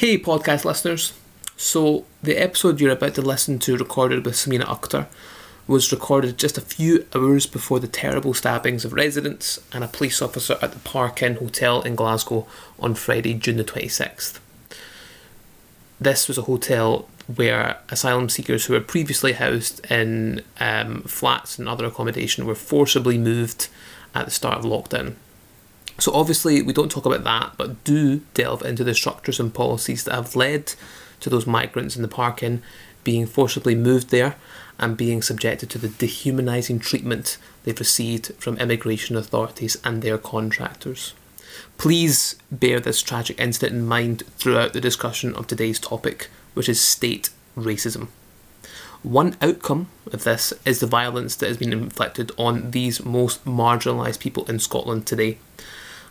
Hey, podcast listeners. So, the episode you're about to listen to, recorded with Smina Akhtar, was recorded just a few hours before the terrible stabbings of residents and a police officer at the Park Inn Hotel in Glasgow on Friday, June the 26th. This was a hotel where asylum seekers who were previously housed in um, flats and other accommodation were forcibly moved at the start of lockdown. So, obviously, we don't talk about that, but do delve into the structures and policies that have led to those migrants in the Park Inn being forcibly moved there and being subjected to the dehumanising treatment they've received from immigration authorities and their contractors. Please bear this tragic incident in mind throughout the discussion of today's topic, which is state racism. One outcome of this is the violence that has been inflicted on these most marginalised people in Scotland today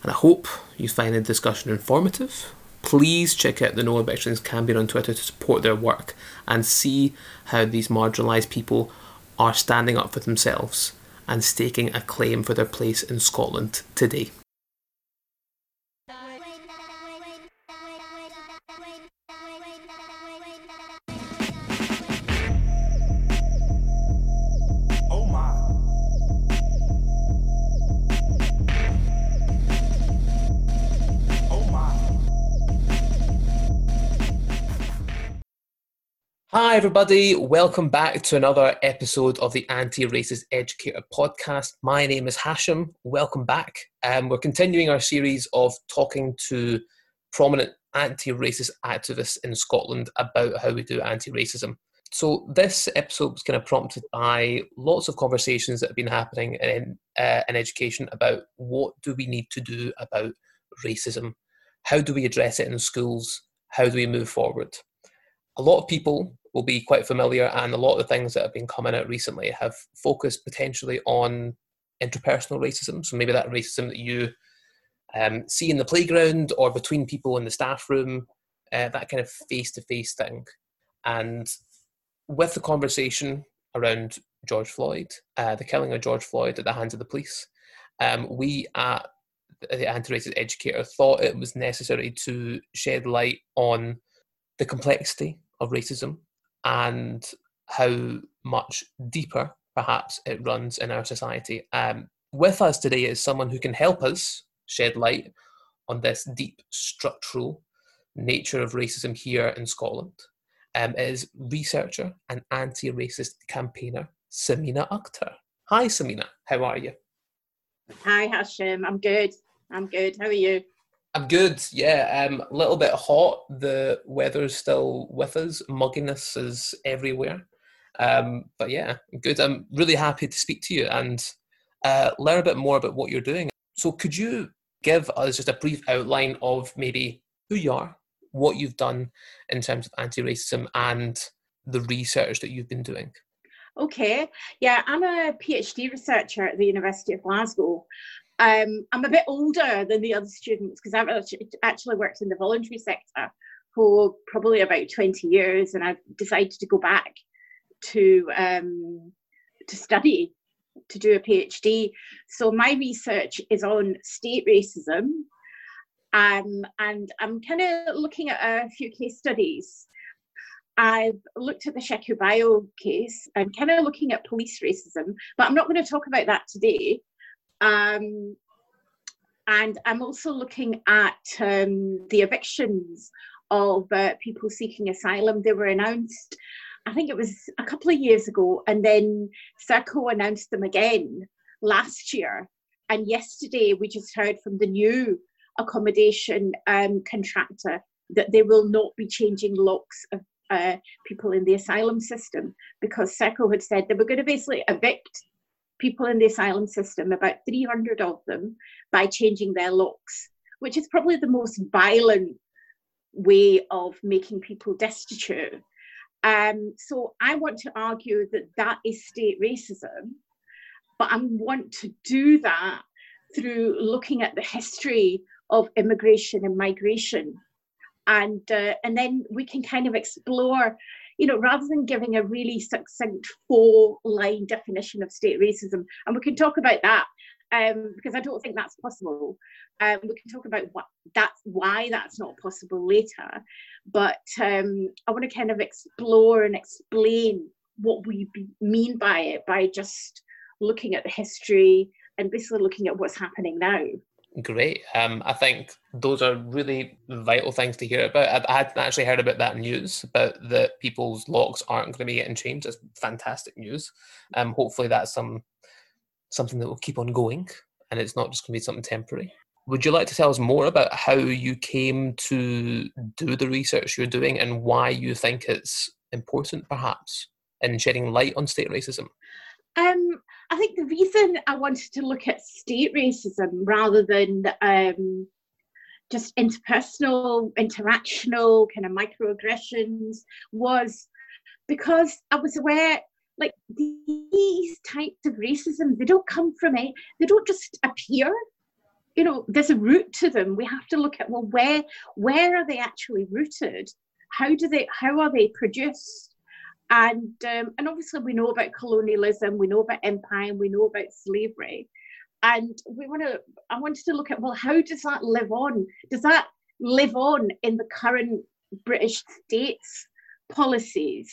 and I hope you find the discussion informative. Please check out the No Evictions campaign on Twitter to support their work and see how these marginalised people are standing up for themselves and staking a claim for their place in Scotland today. Hi, everybody. Welcome back to another episode of the Anti Racist Educator podcast. My name is Hashim. Welcome back. Um, we're continuing our series of talking to prominent anti racist activists in Scotland about how we do anti racism. So, this episode was kind of prompted by lots of conversations that have been happening in, uh, in education about what do we need to do about racism? How do we address it in schools? How do we move forward? A lot of people will be quite familiar, and a lot of the things that have been coming out recently have focused potentially on interpersonal racism. So maybe that racism that you um, see in the playground or between people in the staff room, uh, that kind of face to face thing. And with the conversation around George Floyd, uh, the killing of George Floyd at the hands of the police, um, we at the Anti-Racist Educator thought it was necessary to shed light on the complexity of racism and how much deeper perhaps it runs in our society. Um, with us today is someone who can help us shed light on this deep structural nature of racism here in Scotland. Um, is researcher and anti-racist campaigner Smina Akhtar. Hi, Smina. How are you? Hi, Hashim. I'm good. I'm good. How are you? I'm good. Yeah, um, a little bit hot. The weather's still with us. Mugginess is everywhere. Um, but yeah, good. I'm really happy to speak to you and uh, learn a bit more about what you're doing. So, could you give us just a brief outline of maybe who you are, what you've done in terms of anti-racism, and the research that you've been doing? Okay, yeah, I'm a PhD researcher at the University of Glasgow, um, I'm a bit older than the other students because I've actually worked in the voluntary sector for probably about 20 years, and I've decided to go back to um, to study to do a PhD. So my research is on state racism, um, and I'm kind of looking at a few case studies. I've looked at the Sheku Bayoh case and kind of looking at police racism, but I'm not going to talk about that today. Um, and I'm also looking at um, the evictions of uh, people seeking asylum. They were announced, I think it was a couple of years ago, and then Serco announced them again last year. And yesterday, we just heard from the new accommodation um, contractor that they will not be changing locks of uh, people in the asylum system because Serco had said they were going to basically evict people in the asylum system, about 300 of them, by changing their locks, which is probably the most violent way of making people destitute. Um, so I want to argue that that is state racism, but I want to do that through looking at the history of immigration and migration. And, uh, and then we can kind of explore you know, rather than giving a really succinct four line definition of state racism, and we can talk about that, um, because I don't think that's possible. Um, we can talk about what that's why that's not possible later, but um, I want to kind of explore and explain what we be, mean by it by just looking at the history and basically looking at what's happening now. Great. Um, I think those are really vital things to hear about. I, hadn't actually heard about that news about that people's locks aren't going to be getting changed. It's fantastic news. Um, hopefully that's some something that will keep on going and it's not just going to be something temporary. Would you like to tell us more about how you came to do the research you're doing and why you think it's important, perhaps, in shedding light on state racism? Um, I think the reason I wanted to look at state racism rather than um, just interpersonal, interactional kind of microaggressions was because I was aware like these types of racism they don't come from it they don't just appear. You know there's a root to them. We have to look at well where where are they actually rooted? How do they how are they produced and um, and obviously we know about colonialism, we know about empire, we know about slavery, and we want to. I wanted to look at well, how does that live on? Does that live on in the current British states policies?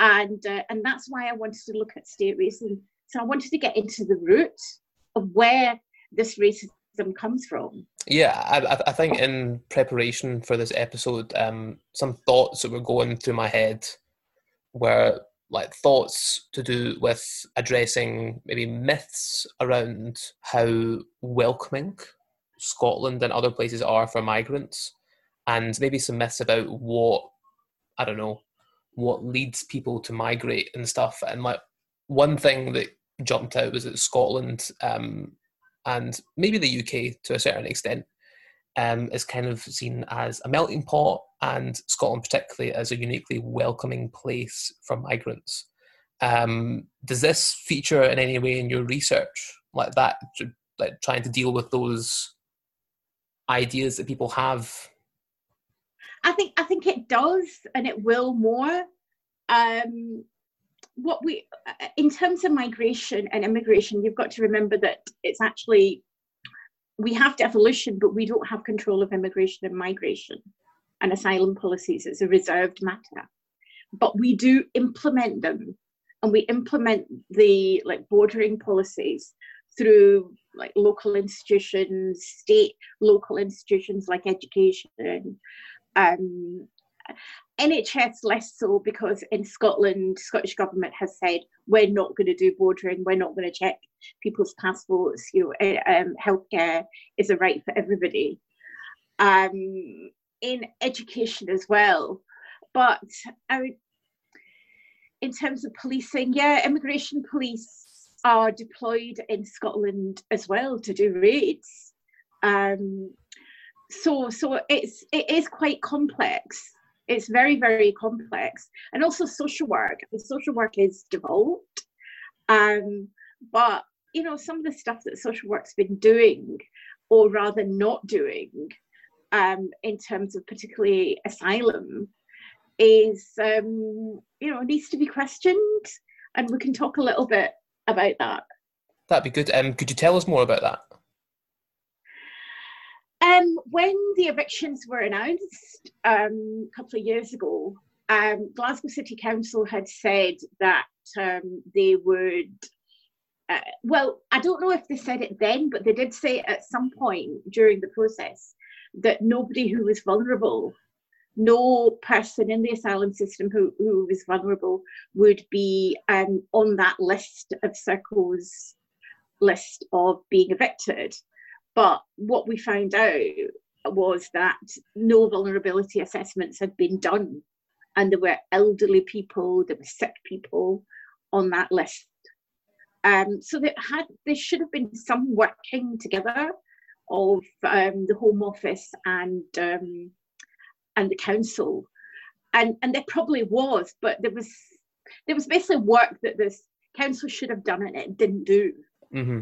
And uh, and that's why I wanted to look at state racism. So I wanted to get into the root of where this racism comes from. Yeah, I, I think in preparation for this episode, um, some thoughts that were going through my head were like thoughts to do with addressing maybe myths around how welcoming Scotland and other places are for migrants, and maybe some myths about what I don't know what leads people to migrate and stuff. And like one thing that jumped out was that Scotland um, and maybe the UK to a certain extent um, is kind of seen as a melting pot, and Scotland particularly as a uniquely welcoming place for migrants. Um, does this feature in any way in your research, like that, like trying to deal with those ideas that people have? I think I think it does, and it will more. Um, what we, in terms of migration and immigration, you've got to remember that it's actually we have devolution, but we don't have control of immigration and migration and asylum policies. It's a reserved matter. But we do implement them and we implement the like bordering policies through like local institutions, state local institutions like education, um, NHS less so because in Scotland, Scottish government has said we're not going to do bordering, we're not going to check people's passports. You know, eh, um, healthcare is a right for everybody. Um, in education as well, but I would, in terms of policing, yeah, immigration police are deployed in Scotland as well to do raids. Um, so, so it's it is quite complex it's very very complex. And also social work. The social work is devolved um, but you know some of the stuff that social work's been doing or rather not doing um, in terms of particularly asylum is um, you know needs to be questioned. And we can talk a little bit about that. That'd be good. Um, could you tell us more about that um, when the evictions were announced um, a couple of years ago, um, Glasgow City Council had said that um, they would. Uh, well, I don't know if they said it then, but they did say at some point during the process that nobody who was vulnerable, no person in the asylum system who, who was vulnerable, would be um, on that list of Serco's list of being evicted. But what we found out was that no vulnerability assessments had been done, and there were elderly people, there were sick people on that list. Um, so there had there should have been some working together of um, the Home Office and um, and the council, and and there probably was, but there was there was basically work that this council should have done and it didn't do. Mm-hmm.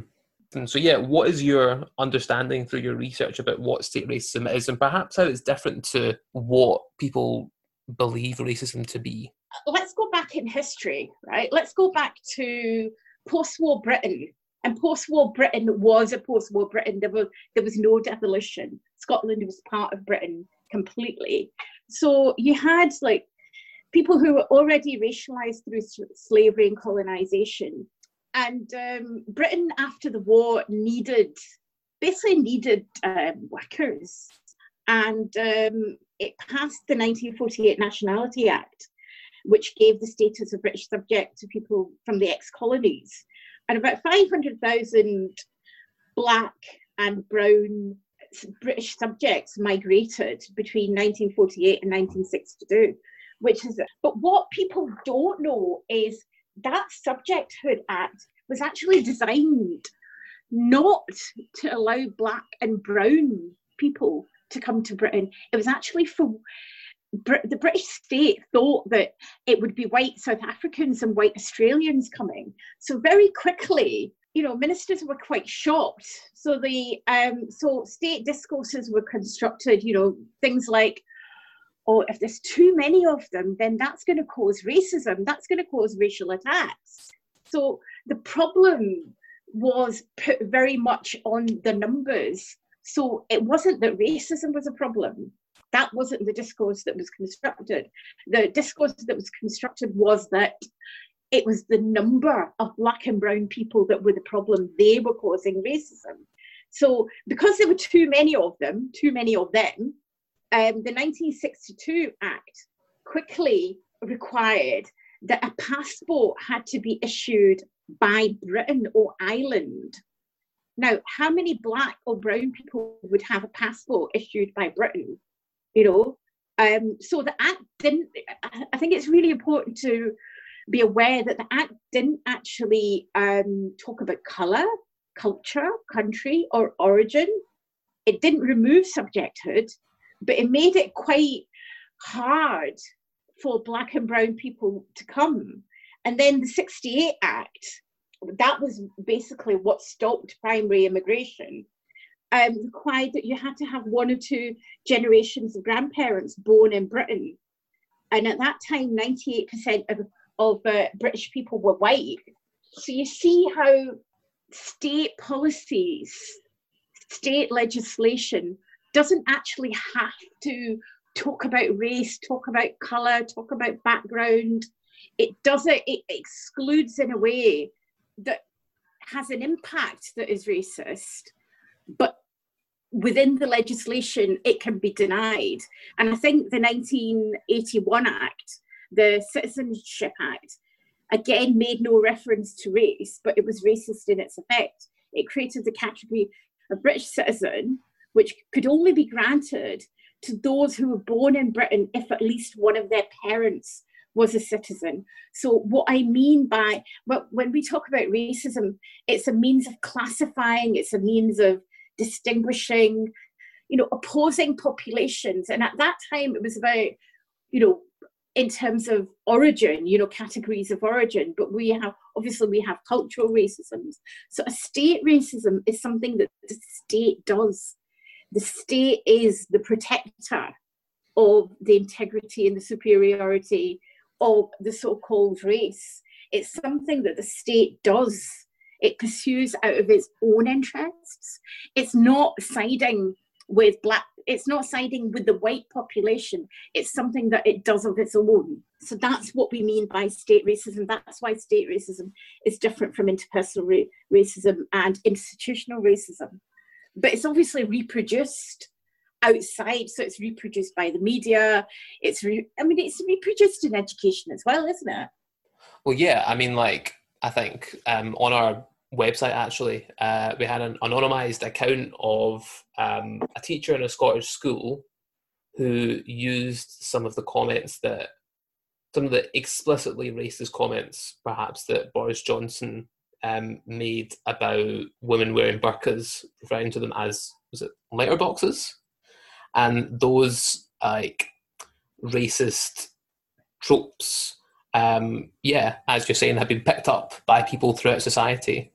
And so, yeah, what is your understanding through your research about what state racism is, and perhaps how it's different to what people believe racism to be? Let's go back in history, right? Let's go back to post war Britain And post-war Britain was a post-war Britain. There was there was no devolution. Scotland was part of Britain completely. So you had like people who were already racialized through slavery and colonization. And um, Britain after the war needed, basically needed um, workers. And um, it passed the 1948 Nationality Act, which gave the status of British subject to people from the ex colonies. And about 500,000 black and brown British subjects migrated between 1948 and 1962 which is but what people don't know is that subjecthood act was actually designed not to allow black and brown people to come to britain. It was actually for the british state thought that it would be white south africans and white australians coming. So very quickly you know ministers were quite shocked. So the um so state discourses were constructed you know things like or if there's too many of them, then that's going to cause racism, that's going to cause racial attacks. So the problem was put very much on the numbers. So it wasn't that racism was a problem. That wasn't the discourse that was constructed. The discourse that was constructed was that it was the number of black and brown people that were the problem. They were causing racism. So because there were too many of them, too many of them, um, the 1962 Act quickly required that a passport had to be issued by Britain or Ireland. Now, how many black or brown people would have a passport issued by Britain? You know, um, so the act didn't. I think it's really important to be aware that the act didn't actually um, talk about colour, culture, country, or origin. It didn't remove subjecthood but it made it quite hard for black and brown people to come. And then the 68 Act, that was basically what stopped primary immigration, um, required that you had to have one or two generations of grandparents born in Britain. And at that time, 98% of, of uh, British people were white. So you see how state policies, state legislation doesn't actually have to talk about race, talk about colour, talk about background. It doesn't, it excludes in a way that has an impact that is racist, but within the legislation, it can be denied. And I think the 1981 Act, the Citizenship Act, again made no reference to race, but it was racist in its effect. It created the category of British citizen which could only be granted to those who were born in Britain if at least one of their parents was a citizen. So, what I mean by when we talk about racism, it's a means of classifying, it's a means of distinguishing, you know, opposing populations. And at that time, it was about, you know, in terms of origin, you know, categories of origin, but we have obviously we have cultural racism. So, a state racism is something that the state does the state is the protector of the integrity and the superiority of the so-called race. It's something that the state does. It pursues out of its own interests. It's not siding with black, it's not siding with the white population. It's something that it does of its own. So that's what we mean by state racism. That's why state racism is different from interpersonal ra- racism and institutional racism but it's obviously reproduced outside so it's reproduced by the media. It's re- i mean it's reproduced in education as well isn't it? Well yeah i mean like i think um, on our website actually uh, we had an anonymized account of um, a teacher in a scottish school who used some of the comments that some of the explicitly racist comments perhaps that boris johnson um, made about women wearing burqas, referring to them as was it letterboxes, and those like racist tropes. Um, yeah, as you're saying, have been picked up by people throughout society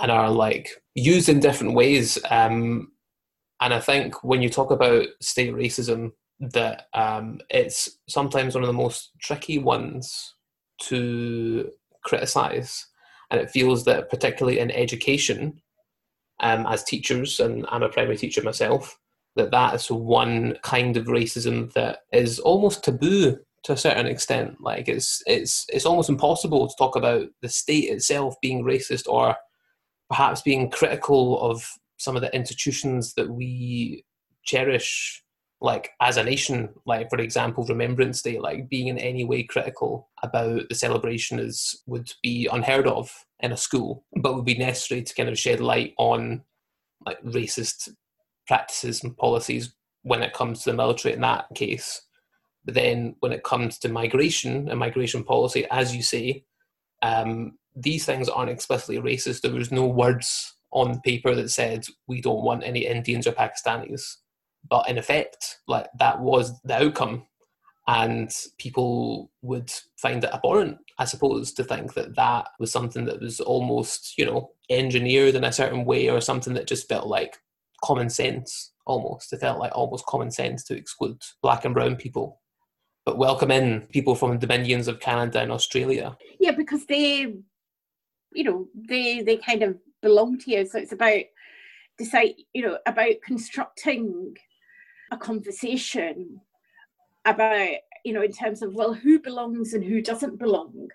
and are like used in different ways. Um, and I think when you talk about state racism, that um, it's sometimes one of the most tricky ones to criticize And it feels that, particularly in education, um, as teachers, and I'm a primary teacher myself, that that is one kind of racism that is almost taboo to a certain extent. Like it's it's it's almost impossible to talk about the state itself being racist or perhaps being critical of some of the institutions that we cherish like as a nation like for example remembrance day like being in any way critical about the celebration is would be unheard of in a school but would be necessary to kind of shed light on like racist practices and policies when it comes to the military in that case. But then when it comes to migration and migration policy as you say um, these things aren't explicitly racist. There was no words on paper that said we don't want any indians or pakistanis but in effect, like that was the outcome, and people would find it abhorrent, I suppose, to think that that was something that was almost, you know, engineered in a certain way, or something that just felt like common sense. Almost, it felt like almost common sense to exclude black and brown people but welcome in people from the dominions of Canada and Australia. Yeah, because they, you know, they they kind of belong to you. So it's about decide, you know, about constructing a conversation about you know in terms of well who belongs and who doesn't belong.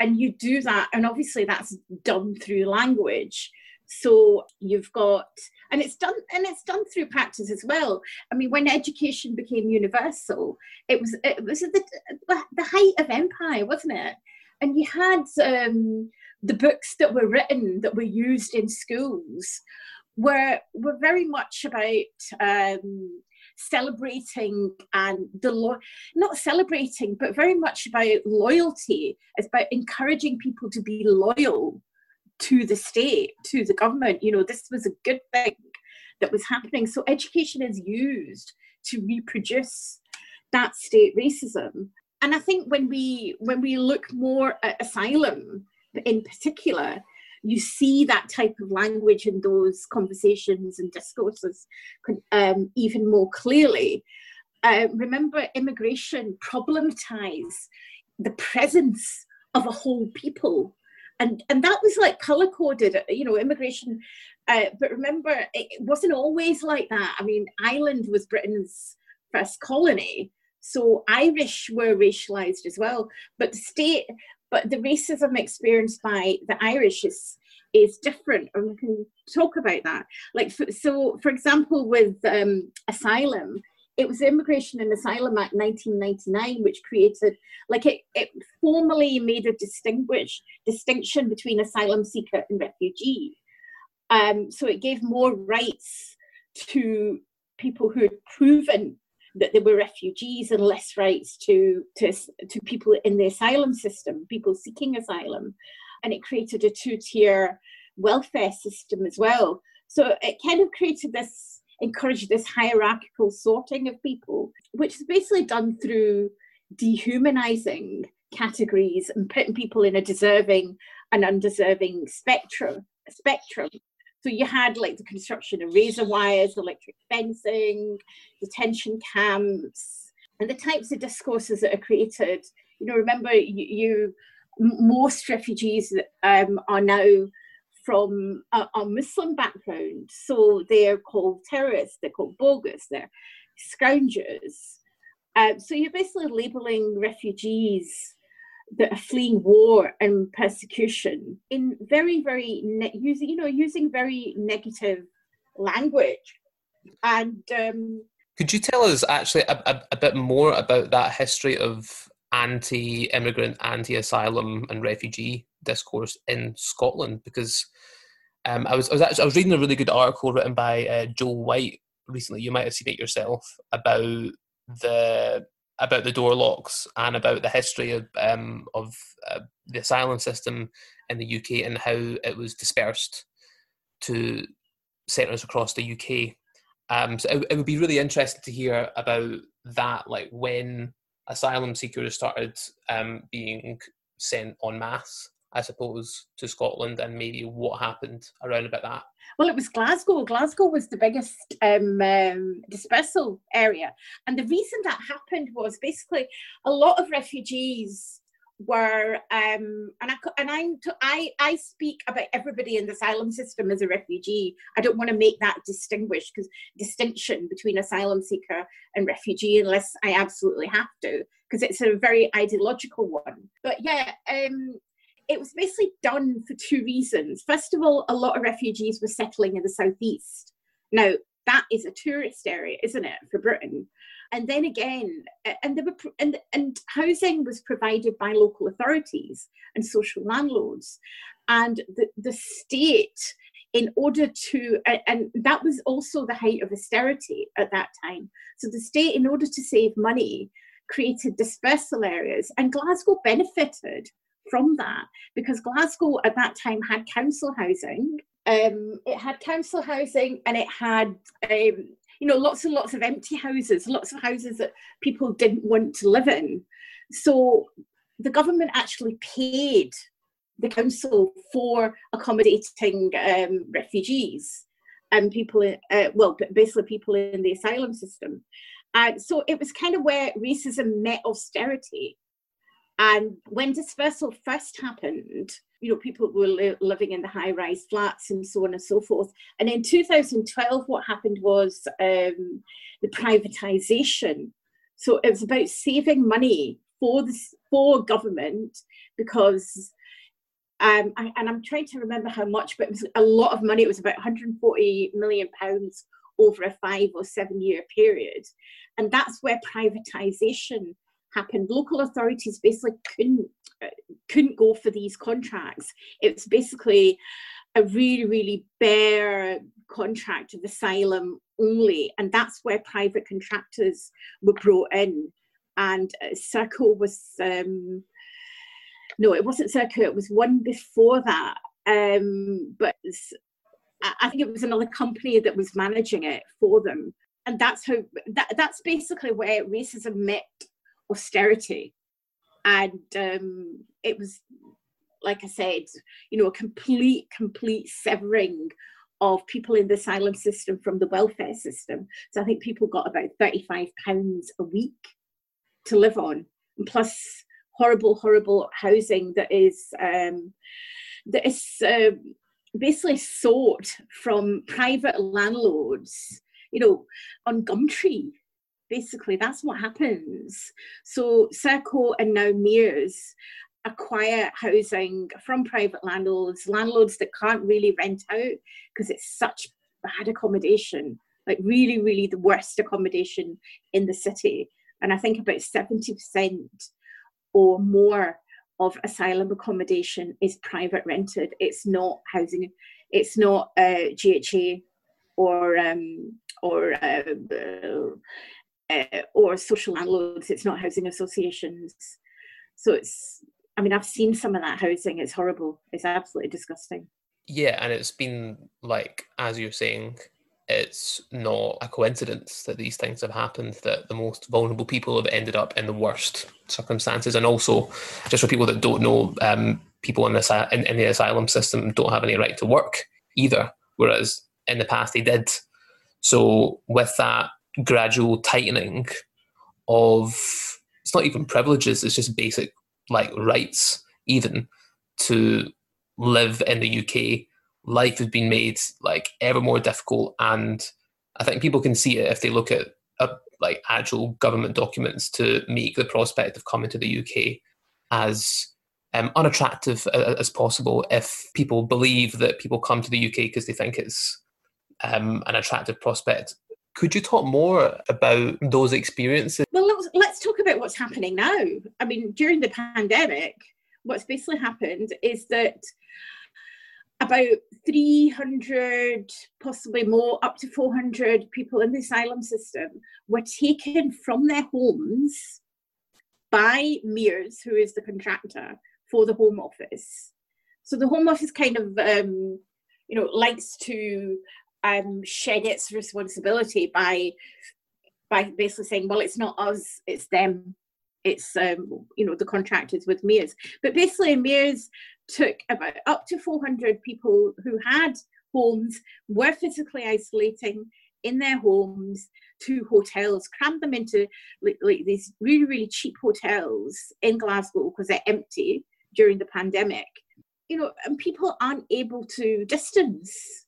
And you do that and obviously that's done through language. So you've got and it's done and it's done through practice as well. I mean when education became universal it was it was the, the height of empire wasn't it? And you had um, the books that were written that were used in schools were were very much about um, celebrating and the lo- not celebrating, but very much about loyalty. It's about encouraging people to be loyal to the state, to the government. You know, this was a good thing that was happening. So education is used to reproduce that state racism. And I think when we when we look more at asylum in particular, you see that type of language in those conversations and discourses um, even more clearly. Uh, remember, immigration problematized the presence of a whole people. And, and that was like color coded, you know, immigration. Uh, but remember, it wasn't always like that. I mean, Ireland was Britain's first colony, so Irish were racialized as well. But the state, but the racism experienced by the Irish is is different, and we can talk about that. Like, so, for example, with um, asylum, it was the Immigration and Asylum Act 1999, which created, like, it, it formally made a distinguish distinction between asylum seeker and refugee. Um, so it gave more rights to people who had proven that they were refugees and less rights to, to, to people in the asylum system, people seeking asylum. And it created a two tier welfare system as well. So it kind of created this, encouraged this hierarchical sorting of people, which is basically done through dehumanizing categories and putting people in a deserving and undeserving spectrum spectrum so you had like the construction of razor wires, electric fencing, detention camps, and the types of discourses that are created. You know, remember you, you most refugees um, are now from a, a, Muslim background, so they're called terrorists, they're called bogus, they're scourgers. Uh, so you're basically labeling refugees that are fleeing war and persecution in very, very ne- using, you know, using very negative language. And um, could you tell us actually a, a, a bit more about that history of anti-immigrant, anti-asylum, and refugee discourse in Scotland? Because um, I was I was actually I was reading a really good article written by uh, Joel White recently. You might have seen it yourself about the about the door locks and about the history of um, of uh, the asylum system in the UK and how it was dispersed to centres across the UK. Um, so it, it, would be really interesting to hear about that, like when asylum seekers started um, being sent en masse I suppose, to Scotland and maybe what happened around about that? Well, it was Glasgow. Glasgow was the biggest um, um, dispersal area. And the reason that happened was basically a lot of refugees were um, and I and i i I speak about everybody in the asylum system as a refugee. I don't want to make that distinguish because distinction between asylum seeker and refugee unless I absolutely have to because it's a very ideological one. But yeah, um, it was basically done for two reasons. First of all, a lot of refugees were settling in the southeast. Now that is a tourist area, isn't it, for Britain? and then again, and there were and and housing was provided by local authorities and social landlords, and the the state, in order to and that was also the height of austerity at that time. So the state, in order to save money, created dispersal areas, and Glasgow benefited from that because Glasgow at that time had council housing. Um, it had council housing and it had um, you know, lots and lots of empty houses, lots of houses that people didn't want to live in. So the government actually paid the council for accommodating um, refugees and people, uh, well, basically people in the asylum system. And so it was kind of where racism met austerity. And when dispersal first happened, you know, people were li- living in the high rise flats and so on and so forth. And in 2012, what happened was um, the privatization. So it was about saving money for the for government because um, I, and I'm trying to remember how much, but it was a lot of money. It was about 140 million pounds over a five or seven year period, and that's where privatization happened. Local authorities basically couldn't uh, couldn't go for these contracts. It's basically a really, really bare contract of asylum only, and that's where private contractors were brought in. And uh, Serco was um, no, it wasn't Serco. It was one before that, um, but I think it was another company that was managing it for them. And that's how that, that's basically where racism met austerity. And um, it was, like I said, you know, a complete, complete severing of people in the asylum system from the welfare system. So I think people got about £35 a week to live on, plus horrible, horrible housing that is um, that is uh, basically sought from private landlords, you know, on Gumtree basically that's what happens. So Serco and now Mears acquire housing from private landlords, landlords that can't really rent out because it's such bad accommodation, like really, really the worst accommodation in the city. And I think about 70% or more of asylum accommodation is private rented. It's not housing, it's not uh, GHA or um, or uh, uh, or social landlords, it's not housing associations. So it's, I mean, I've seen some of that housing, it's horrible, it's absolutely disgusting. Yeah, and it's been like, as you're saying, it's not a coincidence that these things have happened, that the most vulnerable people have ended up in the worst circumstances. And also, just for people that don't know, um, people in the, in, in the asylum system don't have any right to work either, whereas in the past they did. So, with that gradual tightening of it's not even privileges, it's just basic like rights, even to live in the UK. Life has been made like ever more difficult, and I think people can see it if they look at like actual government documents to make the prospect of coming to the UK as um, unattractive as possible. If people believe that people come to the UK because they think it's um, an attractive prospect, could you talk more about those experiences? Well, let's, let's talk about what's happening now. I mean, during the pandemic, what's basically happened is that about 300, possibly more, up to 400 people in the asylum system were taken from their homes by Mears, who is the contractor for the Home Office. So the Home Office kind of, um, you know, likes to um, shed its responsibility by by basically saying, well, it's not us, it's them. It's um, you know the contractors with Mears, but basically Mears took about up to 400 people who had homes, were physically isolating in their homes to hotels, crammed them into like, like these really, really cheap hotels in Glasgow because they're empty during the pandemic. You know, and people aren't able to distance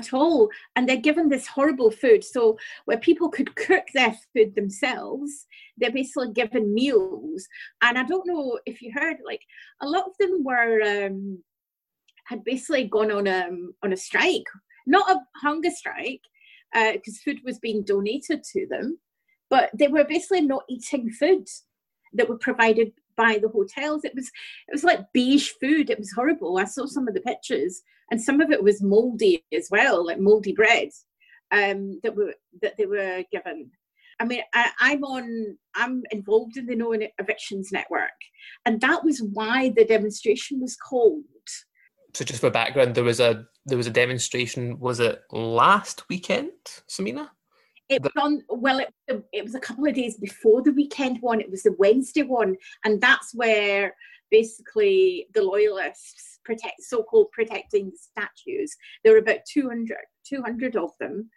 at all. And they're given this horrible food. So where people could cook their food themselves they're basically given meals. And i don't know if you heard like a lot of them were um had basically gone on a um, on a strike. Not a hunger strike because uh, food was being donated to them but they were basically not eating food that were provided by the hotels. It was it was like beige food. It was horrible. I saw some of the pictures, and some of it was moldy as well, like moldy bread um, that were that they were given. I mean, I, I'm on. I'm involved in the No Evictions Network, and that was why the demonstration was called. So, just for background, there was a there was a demonstration. Was it last weekend, Smina? It was on. Well, it, it was a couple of days before the weekend one. It was the Wednesday one, and that's where basically the loyalists protect so-called protecting the statues. There were about 200, 200 of them.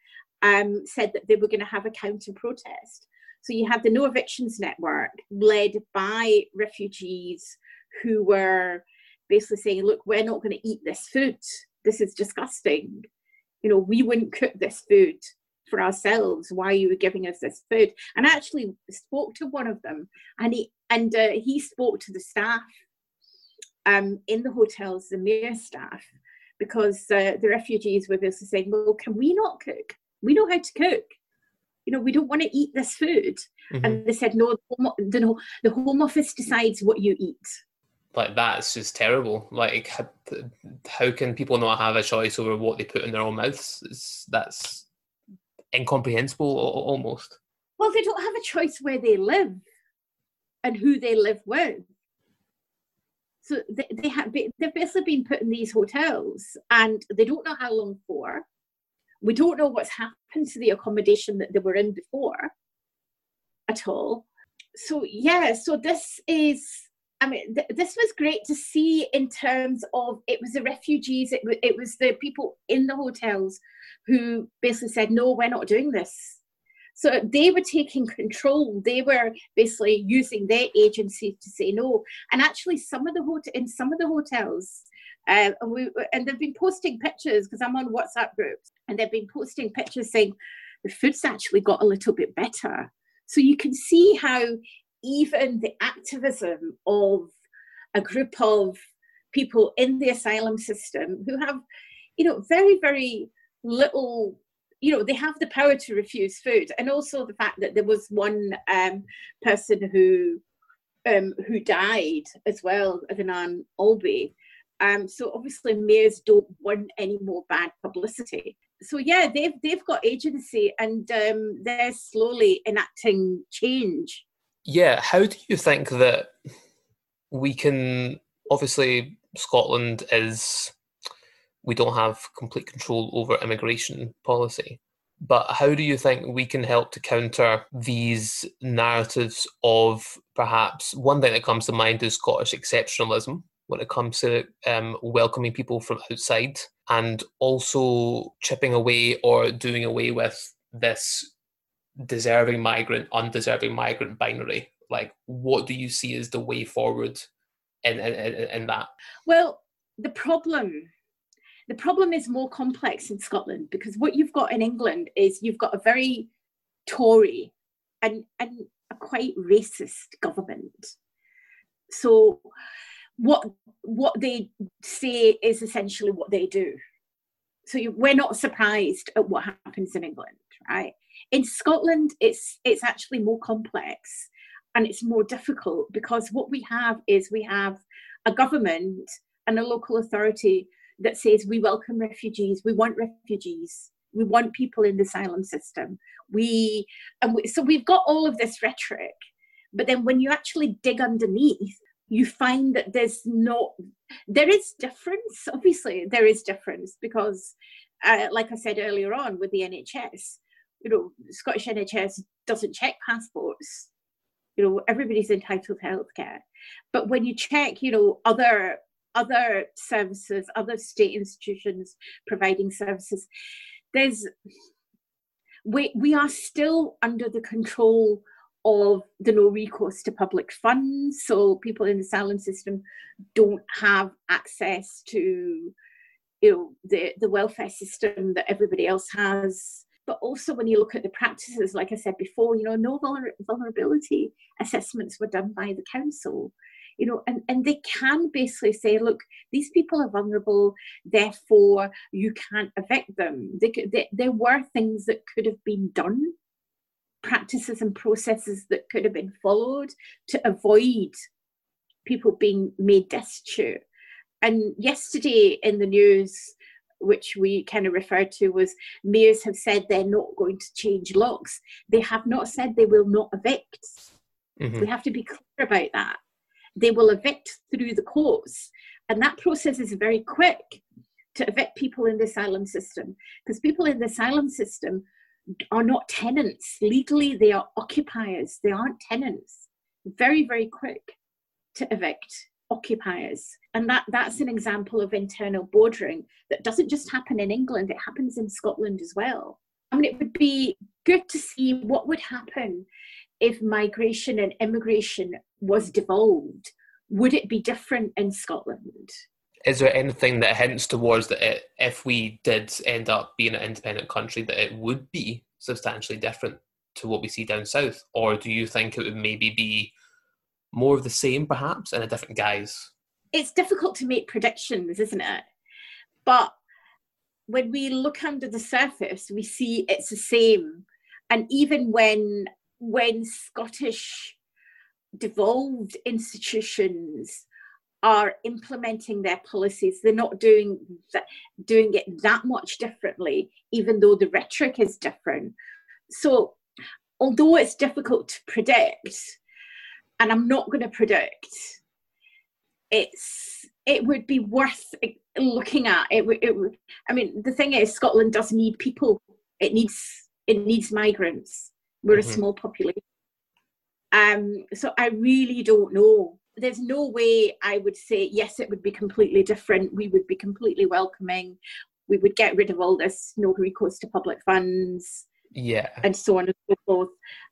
Um, said that they were going to have a counter protest. So you had the No Evictions Network led by refugees who were basically saying, look, we're not going to eat this food. This is disgusting. You know, we wouldn't cook this food for ourselves why you were giving us this food. And I actually spoke to one of them and he and uh, he spoke to the staff um, in the hotels the Mears staff because uh, the refugees were basically saying well can we not cook? We know how to cook. You know we don't want to eat this food. Mm-hmm. and they said no the, no the home office decides what you eat. Like that's just terrible. Like how, how can people not have a choice over what they put in their own mouths? It's, that's incomprehensible almost. Well, they don't have a choice where they live and who they live with. So they, they have they've basically been put in these hotels and they don't know how long for. We don't know what's happened to the accommodation that they were in before at all. So yeah, so this is I mean, th- this was great to see in terms of it was the refugees, it, w- it was the people in the hotels who basically said, no, we're not doing this. So they were taking control. They were basically using their agency to say no. And actually, some of the hot- in some of the hotels, uh, and, we, and they've been posting pictures because I'm on WhatsApp groups, and they've been posting pictures saying the food's actually got a little bit better. So you can see how even the activism of a group of people in the asylum system who have, you know, very, very little you know they have the power to refuse food. And also the fact that there was one um, person who um, who died as well Adnan Olbeh. Um, so obviously Mears don't want any more bad publicity. So yeah they've they've got agency and um, they're slowly enacting change yeah how do you think that we can obviously Scotland is we don't have complete control over immigration policy. But how do you think we can help to counter these narratives of perhaps one thing that comes to mind is Scottish exceptionalism when it comes to um, welcoming people from outside and also chipping away or doing away with this deserving migrant, undeserving migrant binary? Like, what do you see as the way forward in, in, in that? Well, the problem the problem is more complex in Scotland because what you've got in England is you've got a very Tory and, and a quite racist government. So what what they say is essentially what they do. So you, we're not surprised at what happens in England, right? In Scotland, it's it's actually more complex and it's more difficult because what we have is we have a government and a local authority that says we welcome refugees, we want refugees, we want people in the asylum system. We and we, so we've got all of this rhetoric, but then when you actually dig underneath, you find that there's not there is difference. Obviously, there is difference because, uh, like I said earlier on, with the NHS, you know, Scottish NHS doesn't check passports. You know, everybody's entitled to healthcare, but when you check, you know, other other services, other state institutions providing services. There's we, we are still under the control of the no recourse to public funds. So people in the asylum system don't have access to you know the, the welfare system that everybody else has. But also when you look at the practices, like I said before, you know, no vulnerability assessments were done by the council you know, and, and they can basically say, look, these people are vulnerable, therefore you can't evict them. They could, there were things that could have been done, practices and processes that could have been followed to avoid people being made destitute. And yesterday in the news, which we kind of referred to was Mears have said they're not going to change locks. They have not said they will not evict. Mm-hmm. We have to be clear about that they will evict through the courts. And that process is very quick to evict people in the asylum system because people in the asylum system are not tenants. Legally, they are occupiers, they aren't tenants. Very, very quick to evict occupiers. And that, that's an example of internal bordering that doesn't just happen in England, it happens in Scotland as well. I mean, it would be good to see what would happen if migration and immigration was devolved, would it be different in Scotland? Is there anything that hints towards that it, if we did end up being an independent country, that it would be substantially different to what we see down south? Or do you think it would maybe be more of the same, perhaps, in a different guise? It's difficult to make predictions, isn't it? But when we look under the surface, we see it's the same. And even when when Scottish devolved institutions are implementing their policies, they're not doing that, doing it that much differently, even though the rhetoric is different. So, although it's difficult to predict, and I'm not going to predict, it's it would be worth looking at. It would, it would. I mean, the thing is, Scotland does need people. It needs it needs migrants we're mm-hmm. a small population. Um, so I really don't know. There's no way I would say, yes, it would be completely different. We would be completely welcoming. We would get rid of all this no recourse to public funds. Yeah. And so on and so forth.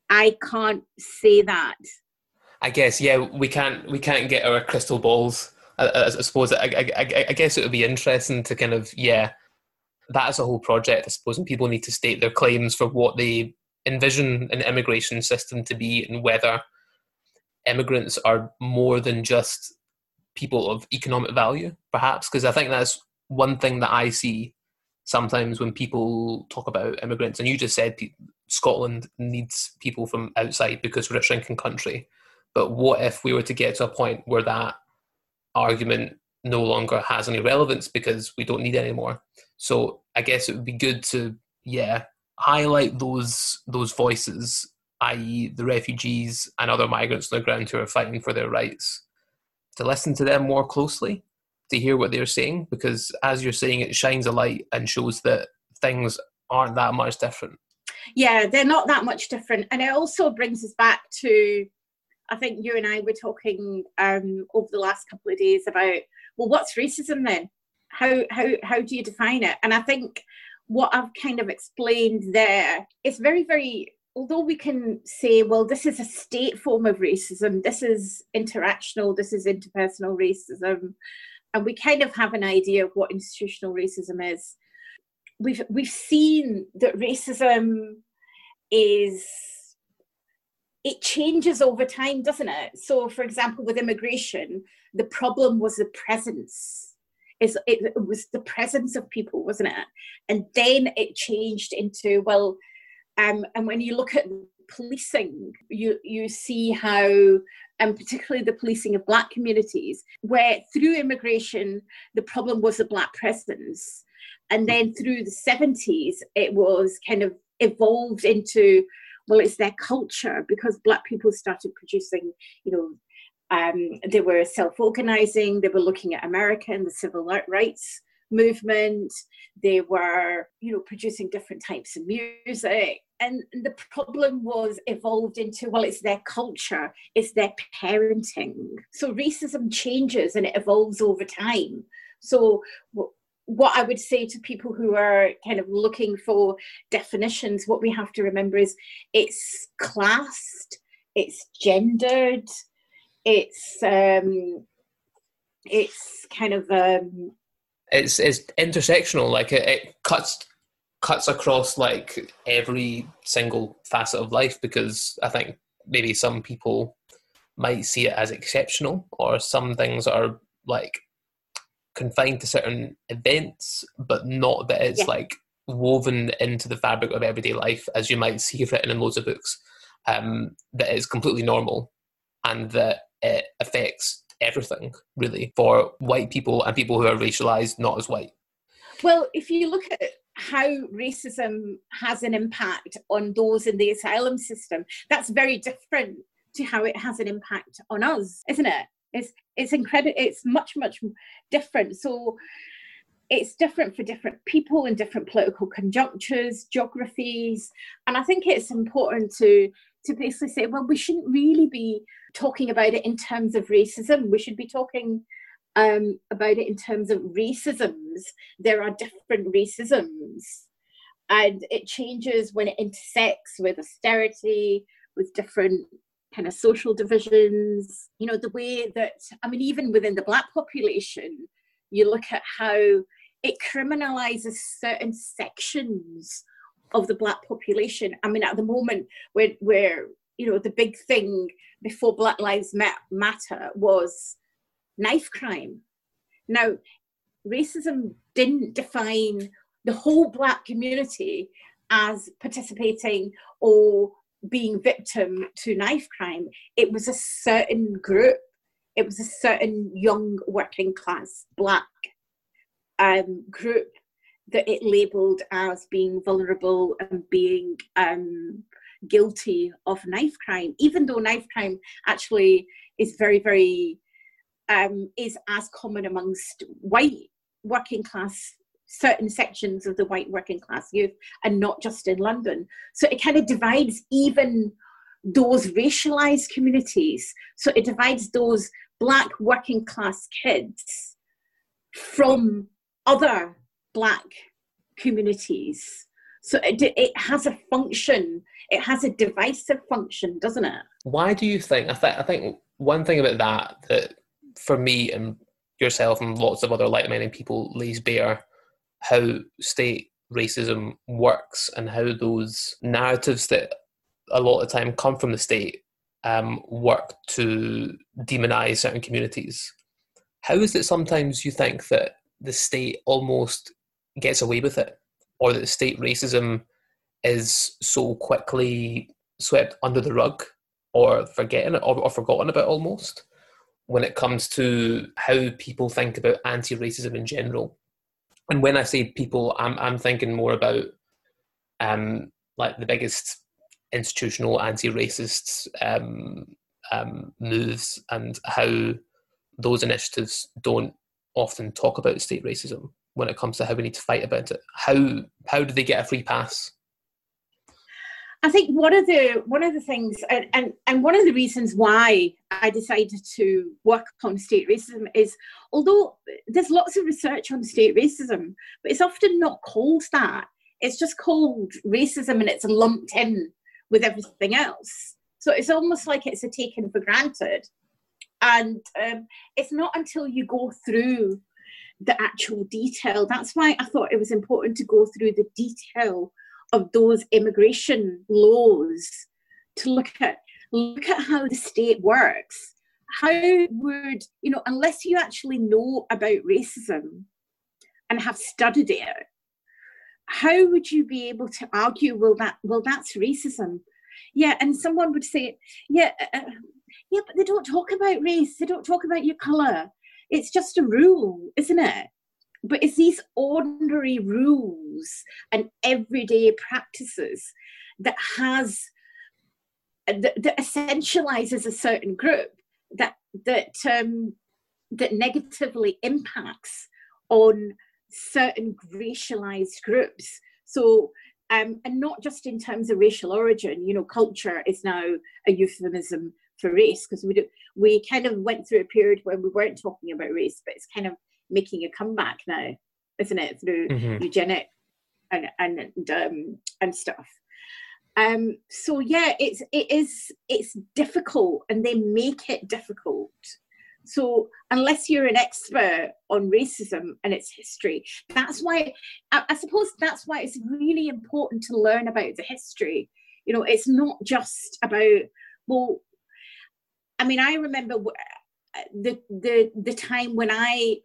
I can't say that. I guess, yeah, we can't we can't get our crystal balls. I, I, I suppose I, I, I guess it would be interesting to kind of yeah, that's a whole project. I suppose, and people need to state their claims for what they envision an immigration system to be and whether immigrants are more than just people of economic value, perhaps, because I think that's one thing that I see sometimes when people talk about immigrants, and you just said Scotland needs people from outside because we're a shrinking country. But what if we were to get to a point where that argument no longer has any relevance because we don't need any more? So I guess it would be good to, yeah, highlight those those voices, i.e., the refugees and other migrants on the ground who are fighting for their rights, to listen to them more closely, to hear what they're saying, because as you're saying, it shines a light and shows that things aren't that much different. Yeah, they're not that much different, and it also brings us back to. I think you and I were talking um, over the last couple of days about well, what's racism then? How how how do you define it? And I think what I've kind of explained there is very, very, although we can say, well, this is a state form of racism, this is interactional, this is interpersonal racism, and we kind of have an idea of what institutional racism is. We've, we've seen that racism is it changes over time, doesn't it? So, for example, with immigration, the problem was the presence is it, it was the presence of people, wasn't it? And then it changed into well, um, and when you look at policing, you you see how, and um, particularly the policing of black communities, where through immigration the problem was the black presence, and then through the seventies it was kind of evolved into well, it's their culture because black people started producing, you know, um, they were self-organizing. They were looking at America and the civil rights movement. They were, you know, producing different types of music. And the problem was evolved into, well, it's their culture, it's their parenting. So racism changes and it evolves over time. So what I would say to people who are kind of looking for definitions, what we have to remember is it's classed, it's gendered, it's um, it's kind of um, it's it's intersectional. Like it, it cuts cuts across like every single facet of life because I think maybe some people might see it as exceptional or some things are like confined to certain events but not that it's yeah. like woven into the fabric of everyday life as you might see written in loads of books um, that is completely normal and that it affects everything really for white people and people who are racialized not as white well if you look at how racism has an impact on those in the asylum system that's very different to how it has an impact on us isn't it? It's it's incredible it's much much different. So it's different for different people in different political conjunctures geographies and i think it's important to to basically say well we shouldn't really be talking about it in terms of racism. We should be talking um, about it in terms of racisms. There are different racisms, and it changes when it intersects with austerity, with different kind of social divisions. You know, the way that, I mean, even within the Black population, you look at how it criminalizes certain sections of the Black population. I mean, at the moment, where, where you know, the big thing before Black Lives Matter was knife crime. Now, racism didn't define the whole black community as participating or being victim to knife crime. It was a certain group. It was a certain young working class black um, group that it labelled as being vulnerable and being um, guilty of knife crime, even though knife crime actually is very, very um, is as common amongst white working class certain sections of the white working class youth and not just in london. So it kind of divides even those racialized communities. So it divides those black working class kids from other black communities. So it, it has a function it has a divisive function doesn't it? Why do you think i, th- I think one thing about that that for me and yourself and lots of other like-minded people lays bare how state racism works and how those narratives that a lot of the time come from the state um, work to demonize certain communities. How is it sometimes you think that the state almost gets away with it, or that state racism is so quickly swept under the rug, or forgetting it, or, or forgotten about almost? When it comes to how people think about anti-racism in general. And when I say people, I'm I'm thinking more about um, like the biggest institutional anti-racist um, um, moves and how those initiatives don't often talk about state racism when it comes to how we need to fight about it. How how do they get a free pass? I think one of the one of the things and, and, and one of the reasons why I decided to work on state racism is although there's lots of research on state racism, but it's often not called that. It's just called racism and it's lumped in with everything else. So it's almost like it's a taken for granted. And um, it's not until you go through the actual detail. That's why I thought it was important to go through the detail of those immigration laws to look at look at how the state works. How would you know unless you actually know about racism and have studied it how would you be able to argue well that well that's racism? Yeah and someone would say yeah uh, uh yeah but they don't talk about race they don't talk about your color it's just a rule isn't it but it's these ordinary rules and everyday practices that has that, that essentializes a certain group that that um, that negatively impacts on certain racialized groups. So um, and not just in terms of racial origin you know culture is now a euphemism for race because we do, we kind of went through a period when we weren't talking about race but it's kind of making a comeback now isn't it? Through mm-hmm. eugenics and and um, and stuff. Um, so yeah, it's it is it's difficult, and they make it difficult. So unless you're an expert on racism and its history, that's why I, I suppose that's why it's really important to learn about the history. You know, it's not just about well. I mean, I remember the the the time when I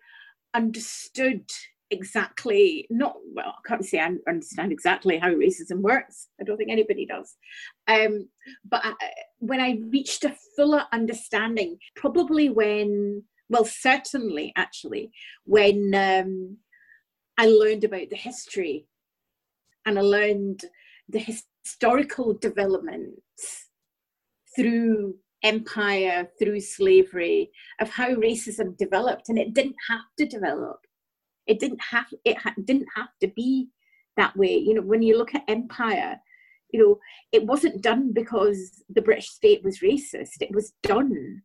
understood exactly not well i can't say i understand exactly how racism works. I don't think anybody does. Um, but I, when i reached a fuller understanding probably when well certainly actually when um, i learned about the history and i learned the historical developments through empire through slavery of how racism developed and it didn't have to develop it didn't have it ha- didn't have to be that way. You know, when you look at empire, you know, it wasn't done because the British state was racist. It was done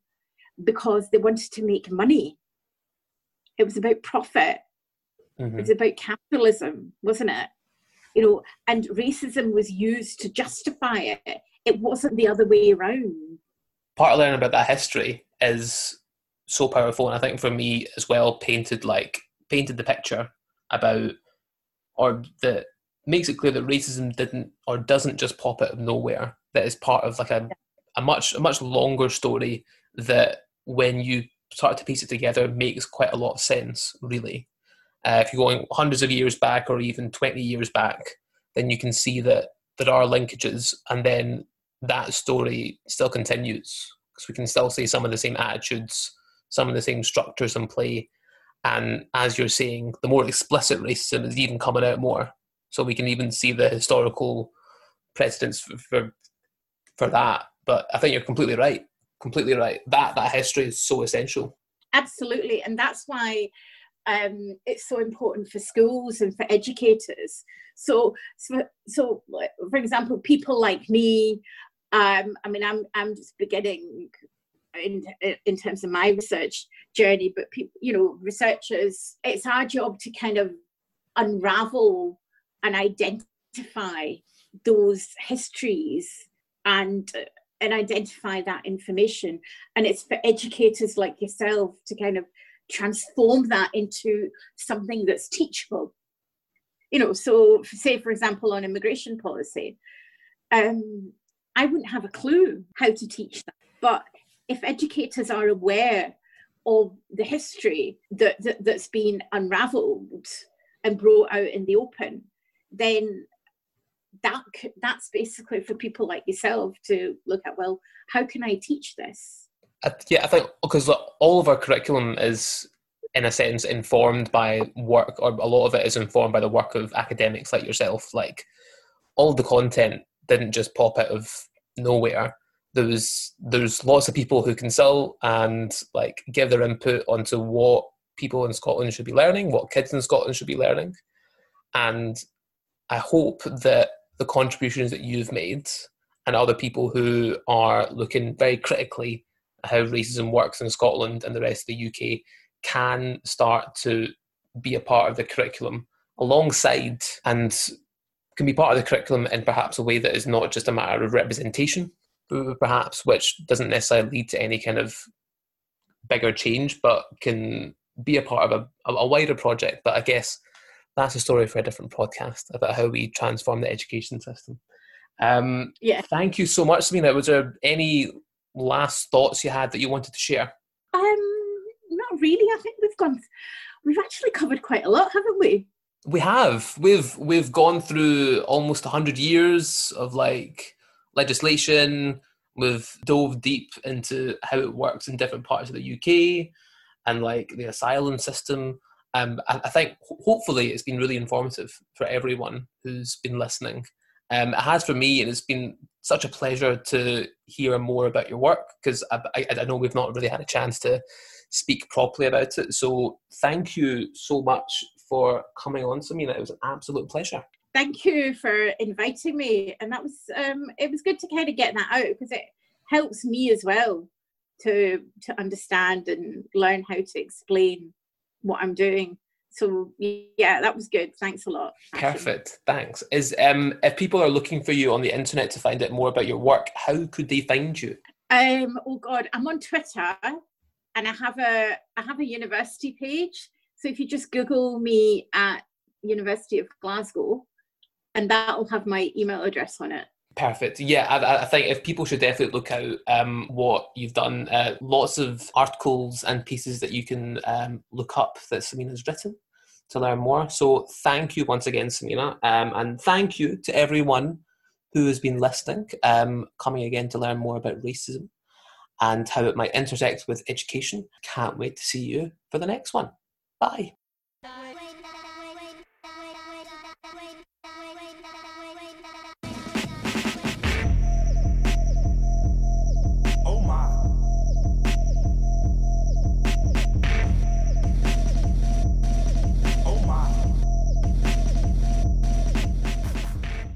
because they wanted to make money. It was about profit. Mm-hmm. It was about capitalism, wasn't it? You know, and racism was used to justify it. It wasn't the other way around. Part of learning about that history is so powerful, and I think for me as well, painted like painted the picture about, or that makes it clear that racism didn't or doesn't just pop out of nowhere. That is part of like a a much a much longer story that when you start to piece it together makes quite a lot of sense. Really, uh, if you're going hundreds of years back or even twenty years back, then you can see that there are linkages, and then that story still continues because we can still see some of the same attitudes, some of the same structures in play and as you're saying, the more explicit racism is even coming out more. So we can even see the historical precedents for, for, for that. But I think you're completely right. Completely right. That that history is so essential. Absolutely, and that's why um, it's so important for schools and for educators. So, so, so for example, people like me. Um, I mean, I'm I'm just beginning in in terms of my research journey but people you know researchers it's our job to kind of unravel and identify those histories and and identify that information. And it's for educators like yourself to kind of transform that into something that's teachable. You know so say for example on immigration policy um i wouldn't have a clue how to teach that but if educators are aware of the history that, that that's been unravelled and brought out in the open, then that that's basically for people like yourself to look at. Well, how can I teach this? Yeah, I think because all of our curriculum is, in a sense, informed by work, or a lot of it is informed by the work of academics like yourself. Like all the content didn't just pop out of nowhere. There's there's lots of people who consult and like give their input onto what people in Scotland should be learning, what kids in Scotland should be learning, and I hope that the contributions that you've made and other people who are looking very critically at how racism works in Scotland and the rest of the UK can start to be a part of the curriculum alongside and can be part of the curriculum in perhaps a way that is not just a matter of representation perhaps, which doesn't necessarily lead to any kind of bigger change, but can be a part of a, a wider project. But I guess that's a story for a different podcast about how we transform the education system. Um, yeah. Thank you so much, Smina. Was there any last thoughts you had that you wanted to share? Um, not really. I think we've gone. We've actually covered quite a lot, haven't we? We have. We've we've gone through almost hundred years of like legislation. We've dove deep into how it works in different parts of the UK and like the asylum system. Um, I, I think hopefully it's been really informative for everyone who's been listening. Um, it has for me, and it's been such a pleasure to hear more about your work because I, I, I, know we've not really had a chance to speak properly about it. So thank you so much for coming on, Smina. It was an absolute pleasure thank you for inviting me. And that was um, it was good to kind of get that out because it helps me as well to to understand and learn how to explain what I'm doing so yeah, that was good. Thanks a lot. Perfect. Thanks. Is um if people are looking for you on the internet to find out more about your work, how could they find you? Um oh god, I'm on Twitter and I have a I have a university page. So if you just Google me at University of Glasgow, and that'll have my email address on it. Perfect. Yeah, I, I, think if people should definitely look out um, what you've done. Uh, lots of articles and pieces that you can um, look up that Smina's written to learn more. So thank you once again, Smina, um, and thank you to everyone who has been listening, um, coming again to learn more about racism and how it might intersect with education. Can't wait to see you for the next one. Bye.